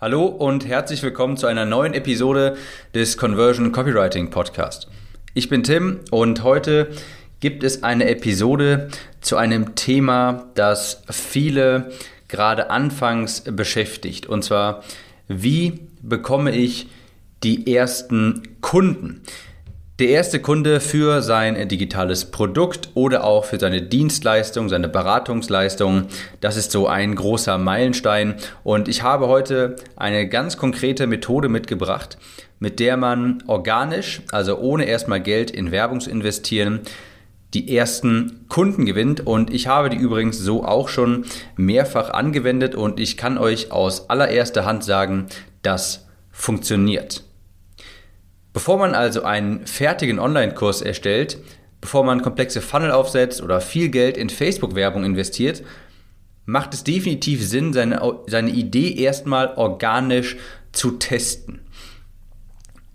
Hallo und herzlich willkommen zu einer neuen Episode des Conversion Copywriting Podcast. Ich bin Tim und heute gibt es eine Episode zu einem Thema, das viele gerade anfangs beschäftigt. Und zwar, wie bekomme ich die ersten Kunden? Der erste Kunde für sein digitales Produkt oder auch für seine Dienstleistung, seine Beratungsleistung, das ist so ein großer Meilenstein. Und ich habe heute eine ganz konkrete Methode mitgebracht, mit der man organisch, also ohne erstmal Geld in Werbung zu investieren, die ersten Kunden gewinnt. Und ich habe die übrigens so auch schon mehrfach angewendet und ich kann euch aus allererster Hand sagen, das funktioniert. Bevor man also einen fertigen Online-Kurs erstellt, bevor man komplexe Funnel aufsetzt oder viel Geld in Facebook-Werbung investiert, macht es definitiv Sinn, seine, seine Idee erstmal organisch zu testen.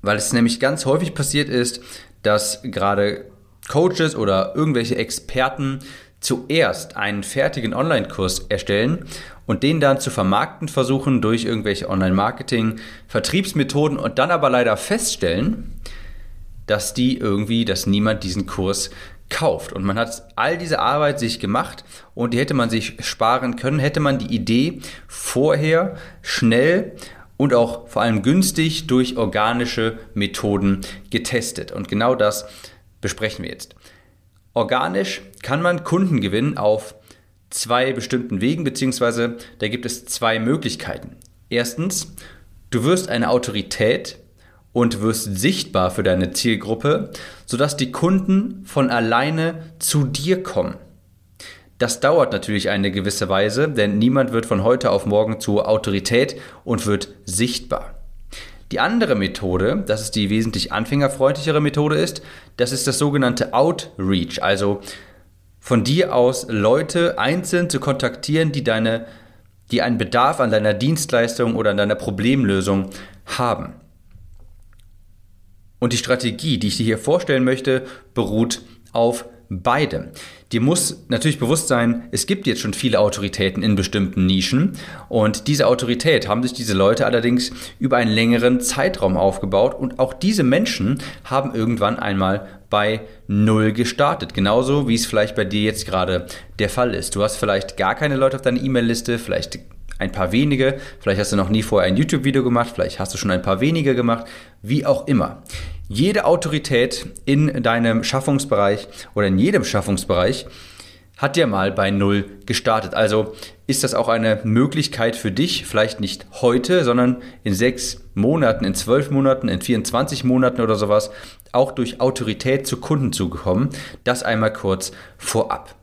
Weil es nämlich ganz häufig passiert ist, dass gerade Coaches oder irgendwelche Experten zuerst einen fertigen Online-Kurs erstellen und den dann zu vermarkten versuchen durch irgendwelche Online-Marketing, Vertriebsmethoden und dann aber leider feststellen, dass die irgendwie, dass niemand diesen Kurs kauft. Und man hat all diese Arbeit sich gemacht und die hätte man sich sparen können, hätte man die Idee vorher schnell und auch vor allem günstig durch organische Methoden getestet. Und genau das besprechen wir jetzt. Organisch kann man Kunden gewinnen auf zwei bestimmten Wegen, beziehungsweise da gibt es zwei Möglichkeiten. Erstens, du wirst eine Autorität und wirst sichtbar für deine Zielgruppe, sodass die Kunden von alleine zu dir kommen. Das dauert natürlich eine gewisse Weise, denn niemand wird von heute auf morgen zur Autorität und wird sichtbar. Die andere Methode, das ist die wesentlich anfängerfreundlichere Methode ist, das ist das sogenannte Outreach, also von dir aus Leute einzeln zu kontaktieren, die deine die einen Bedarf an deiner Dienstleistung oder an deiner Problemlösung haben. Und die Strategie, die ich dir hier vorstellen möchte, beruht auf beidem. Dir muss natürlich bewusst sein, es gibt jetzt schon viele Autoritäten in bestimmten Nischen und diese Autorität haben sich diese Leute allerdings über einen längeren Zeitraum aufgebaut und auch diese Menschen haben irgendwann einmal bei Null gestartet. Genauso wie es vielleicht bei dir jetzt gerade der Fall ist. Du hast vielleicht gar keine Leute auf deiner E-Mail-Liste, vielleicht ein paar wenige, vielleicht hast du noch nie vorher ein YouTube-Video gemacht, vielleicht hast du schon ein paar wenige gemacht, wie auch immer. Jede Autorität in deinem Schaffungsbereich oder in jedem Schaffungsbereich hat ja mal bei Null gestartet. Also ist das auch eine Möglichkeit für dich, vielleicht nicht heute, sondern in sechs Monaten, in zwölf Monaten, in 24 Monaten oder sowas, auch durch Autorität zu Kunden zu kommen. Das einmal kurz vorab.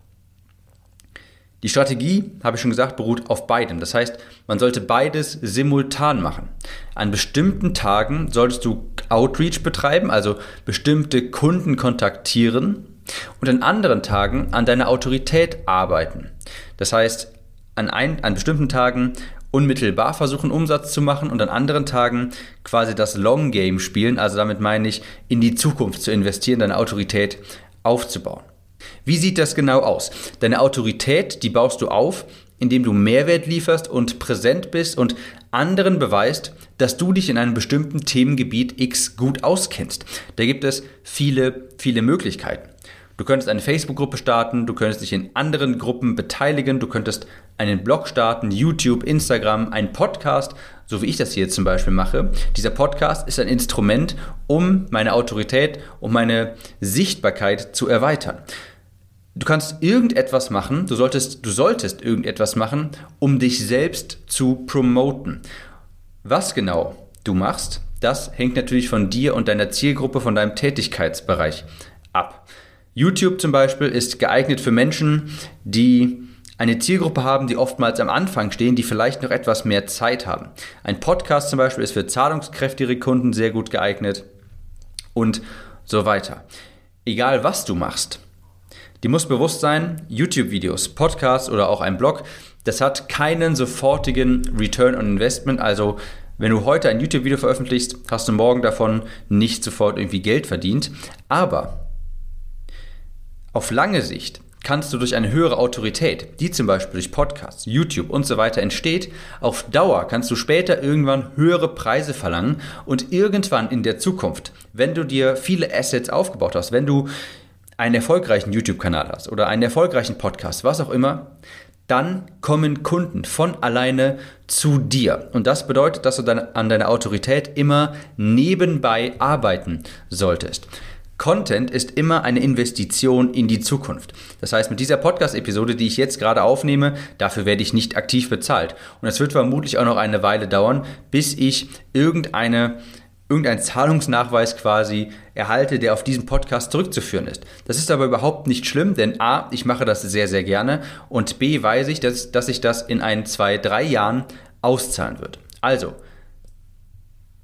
Die Strategie, habe ich schon gesagt, beruht auf beidem. Das heißt, man sollte beides simultan machen. An bestimmten Tagen solltest du Outreach betreiben, also bestimmte Kunden kontaktieren und an anderen Tagen an deiner Autorität arbeiten. Das heißt, an, ein, an bestimmten Tagen unmittelbar versuchen, Umsatz zu machen und an anderen Tagen quasi das Long Game spielen, also damit meine ich, in die Zukunft zu investieren, deine Autorität aufzubauen. Wie sieht das genau aus? Deine Autorität, die baust du auf, indem du Mehrwert lieferst und präsent bist und anderen beweist, dass du dich in einem bestimmten Themengebiet X gut auskennst. Da gibt es viele, viele Möglichkeiten. Du könntest eine Facebook-Gruppe starten, du könntest dich in anderen Gruppen beteiligen, du könntest einen Blog starten, YouTube, Instagram, einen Podcast, so wie ich das hier zum Beispiel mache. Dieser Podcast ist ein Instrument, um meine Autorität, um meine Sichtbarkeit zu erweitern. Du kannst irgendetwas machen, du solltest, du solltest irgendetwas machen, um dich selbst zu promoten. Was genau du machst, das hängt natürlich von dir und deiner Zielgruppe, von deinem Tätigkeitsbereich ab. YouTube zum Beispiel ist geeignet für Menschen, die eine Zielgruppe haben, die oftmals am Anfang stehen, die vielleicht noch etwas mehr Zeit haben. Ein Podcast zum Beispiel ist für zahlungskräftige Kunden sehr gut geeignet und so weiter. Egal was du machst, dir muss bewusst sein, YouTube-Videos, Podcasts oder auch ein Blog, das hat keinen sofortigen Return on Investment. Also wenn du heute ein YouTube-Video veröffentlichst, hast du morgen davon nicht sofort irgendwie Geld verdient. Aber auf lange Sicht kannst du durch eine höhere Autorität, die zum Beispiel durch Podcasts, YouTube und so weiter entsteht, auf Dauer kannst du später irgendwann höhere Preise verlangen und irgendwann in der Zukunft, wenn du dir viele Assets aufgebaut hast, wenn du einen erfolgreichen YouTube-Kanal hast oder einen erfolgreichen Podcast, was auch immer, dann kommen Kunden von alleine zu dir. Und das bedeutet, dass du dann an deiner Autorität immer nebenbei arbeiten solltest. Content ist immer eine Investition in die Zukunft. Das heißt, mit dieser Podcast-Episode, die ich jetzt gerade aufnehme, dafür werde ich nicht aktiv bezahlt. Und es wird vermutlich auch noch eine Weile dauern, bis ich irgendeine irgendein Zahlungsnachweis quasi erhalte, der auf diesen Podcast zurückzuführen ist. Das ist aber überhaupt nicht schlimm, denn A, ich mache das sehr, sehr gerne und B, weiß ich, dass, dass sich das in ein, zwei, drei Jahren auszahlen wird. Also,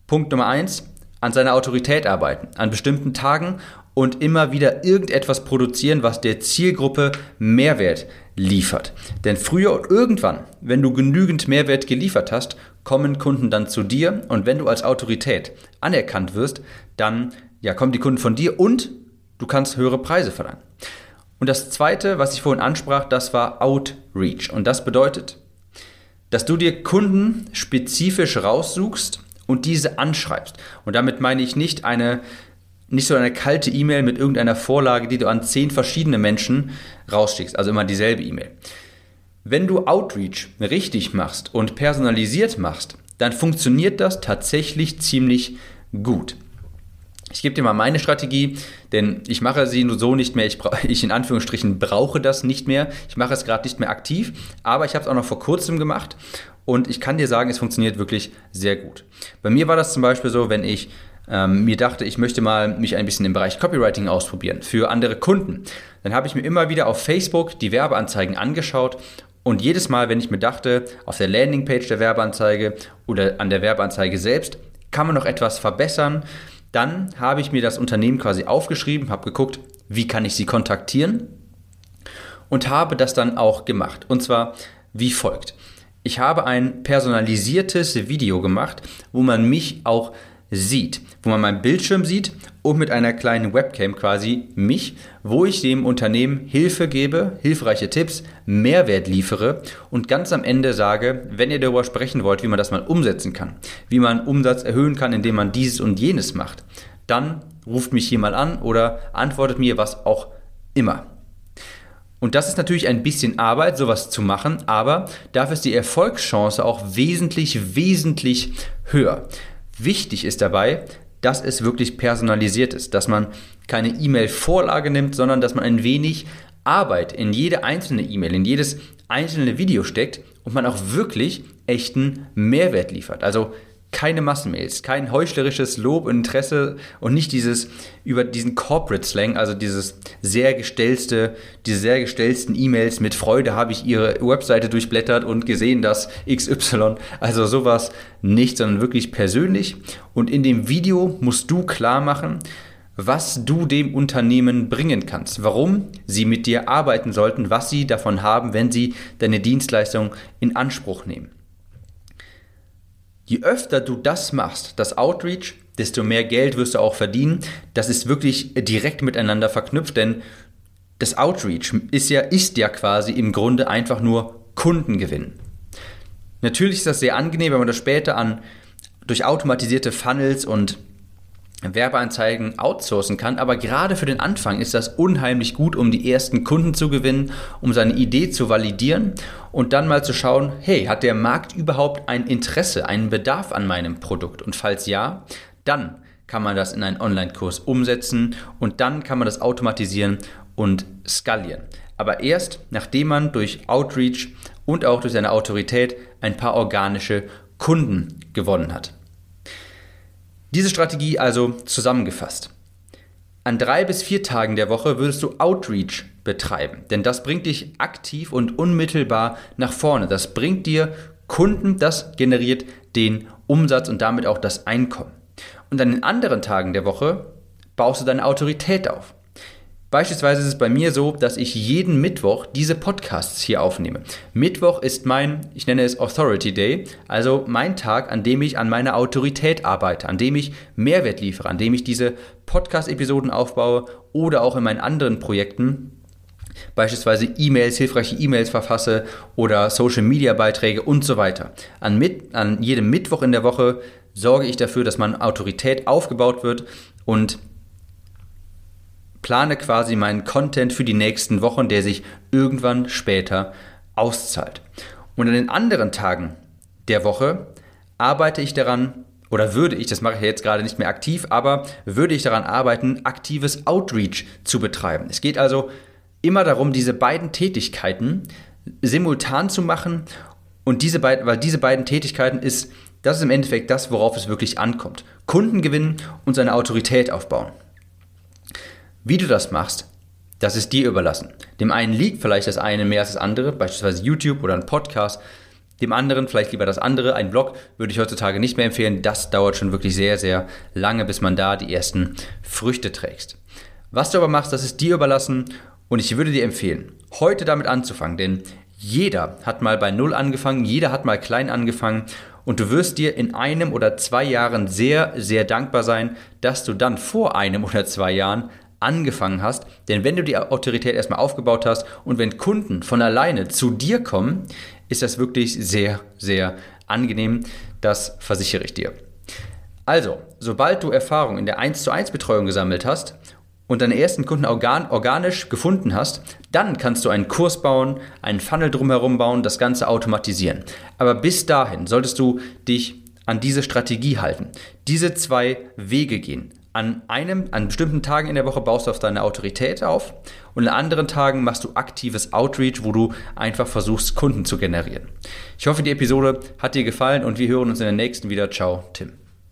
Punkt Nummer eins, an seiner Autorität arbeiten, an bestimmten Tagen und immer wieder irgendetwas produzieren, was der Zielgruppe Mehrwert liefert. Denn früher und irgendwann, wenn du genügend Mehrwert geliefert hast, kommen Kunden dann zu dir und wenn du als Autorität anerkannt wirst, dann ja, kommen die Kunden von dir und du kannst höhere Preise verlangen. Und das zweite, was ich vorhin ansprach, das war Outreach und das bedeutet, dass du dir Kunden spezifisch raussuchst und diese anschreibst. Und damit meine ich nicht eine nicht so eine kalte E-Mail mit irgendeiner Vorlage, die du an zehn verschiedene Menschen rausschickst, also immer dieselbe E-Mail. Wenn du Outreach richtig machst und personalisiert machst, dann funktioniert das tatsächlich ziemlich gut. Ich gebe dir mal meine Strategie, denn ich mache sie nur so nicht mehr. Ich, ich in Anführungsstrichen brauche das nicht mehr. Ich mache es gerade nicht mehr aktiv, aber ich habe es auch noch vor kurzem gemacht und ich kann dir sagen, es funktioniert wirklich sehr gut. Bei mir war das zum Beispiel so, wenn ich ähm, mir dachte, ich möchte mal mich ein bisschen im Bereich Copywriting ausprobieren für andere Kunden. Dann habe ich mir immer wieder auf Facebook die Werbeanzeigen angeschaut und jedes Mal, wenn ich mir dachte, auf der Landingpage der Werbeanzeige oder an der Werbeanzeige selbst, kann man noch etwas verbessern, dann habe ich mir das Unternehmen quasi aufgeschrieben, habe geguckt, wie kann ich sie kontaktieren und habe das dann auch gemacht. Und zwar wie folgt. Ich habe ein personalisiertes Video gemacht, wo man mich auch sieht, wo man meinen Bildschirm sieht und mit einer kleinen Webcam quasi mich, wo ich dem Unternehmen Hilfe gebe, hilfreiche Tipps, Mehrwert liefere und ganz am Ende sage, wenn ihr darüber sprechen wollt, wie man das mal umsetzen kann, wie man Umsatz erhöhen kann, indem man dieses und jenes macht, dann ruft mich hier mal an oder antwortet mir was auch immer. Und das ist natürlich ein bisschen Arbeit, sowas zu machen, aber dafür ist die Erfolgschance auch wesentlich, wesentlich höher. Wichtig ist dabei, dass es wirklich personalisiert ist, dass man keine E-Mail-Vorlage nimmt, sondern dass man ein wenig Arbeit in jede einzelne E-Mail, in jedes einzelne Video steckt und man auch wirklich echten Mehrwert liefert. Also keine Massenmails, kein heuchlerisches Lob und Interesse und nicht dieses über diesen Corporate Slang, also dieses sehr gestellte, diese sehr gestellten E-Mails mit Freude habe ich ihre Webseite durchblättert und gesehen, dass XY, also sowas nicht, sondern wirklich persönlich und in dem Video musst du klar machen, was du dem Unternehmen bringen kannst, warum sie mit dir arbeiten sollten, was sie davon haben, wenn sie deine Dienstleistung in Anspruch nehmen. Je öfter du das machst, das Outreach, desto mehr Geld wirst du auch verdienen. Das ist wirklich direkt miteinander verknüpft, denn das Outreach ist ja, ist ja quasi im Grunde einfach nur Kundengewinn. Natürlich ist das sehr angenehm, wenn man das später an durch automatisierte Funnels und Werbeanzeigen outsourcen kann, aber gerade für den Anfang ist das unheimlich gut, um die ersten Kunden zu gewinnen, um seine Idee zu validieren und dann mal zu schauen, hey, hat der Markt überhaupt ein Interesse, einen Bedarf an meinem Produkt? Und falls ja, dann kann man das in einen Online-Kurs umsetzen und dann kann man das automatisieren und skalieren. Aber erst nachdem man durch Outreach und auch durch seine Autorität ein paar organische Kunden gewonnen hat. Diese Strategie also zusammengefasst. An drei bis vier Tagen der Woche würdest du Outreach betreiben, denn das bringt dich aktiv und unmittelbar nach vorne. Das bringt dir Kunden, das generiert den Umsatz und damit auch das Einkommen. Und an den anderen Tagen der Woche baust du deine Autorität auf. Beispielsweise ist es bei mir so, dass ich jeden Mittwoch diese Podcasts hier aufnehme. Mittwoch ist mein, ich nenne es Authority Day, also mein Tag, an dem ich an meiner Autorität arbeite, an dem ich Mehrwert liefere, an dem ich diese Podcast-Episoden aufbaue oder auch in meinen anderen Projekten beispielsweise E-Mails, hilfreiche E-Mails verfasse oder Social-Media-Beiträge und so weiter. An, mit, an jedem Mittwoch in der Woche sorge ich dafür, dass meine Autorität aufgebaut wird und plane quasi meinen Content für die nächsten Wochen, der sich irgendwann später auszahlt. Und an den anderen Tagen der Woche arbeite ich daran, oder würde ich, das mache ich jetzt gerade nicht mehr aktiv, aber würde ich daran arbeiten, aktives Outreach zu betreiben. Es geht also immer darum, diese beiden Tätigkeiten simultan zu machen und diese beiden, weil diese beiden Tätigkeiten ist, das ist im Endeffekt das, worauf es wirklich ankommt. Kunden gewinnen und seine Autorität aufbauen. Wie du das machst, das ist dir überlassen. Dem einen liegt vielleicht das eine mehr als das andere, beispielsweise YouTube oder ein Podcast. Dem anderen vielleicht lieber das andere. Ein Blog würde ich heutzutage nicht mehr empfehlen. Das dauert schon wirklich sehr, sehr lange, bis man da die ersten Früchte trägst. Was du aber machst, das ist dir überlassen und ich würde dir empfehlen, heute damit anzufangen, denn jeder hat mal bei Null angefangen, jeder hat mal klein angefangen und du wirst dir in einem oder zwei Jahren sehr, sehr dankbar sein, dass du dann vor einem oder zwei Jahren angefangen hast. Denn wenn du die Autorität erstmal aufgebaut hast und wenn Kunden von alleine zu dir kommen, ist das wirklich sehr, sehr angenehm. Das versichere ich dir. Also, sobald du Erfahrung in der 1 zu 1 Betreuung gesammelt hast und deine ersten Kunden organ organisch gefunden hast, dann kannst du einen Kurs bauen, einen Funnel drumherum bauen, das Ganze automatisieren. Aber bis dahin solltest du dich an diese Strategie halten, diese zwei Wege gehen. An einem, an bestimmten Tagen in der Woche baust du auf deine Autorität auf und an anderen Tagen machst du aktives Outreach, wo du einfach versuchst, Kunden zu generieren. Ich hoffe, die Episode hat dir gefallen und wir hören uns in der nächsten wieder. Ciao, Tim.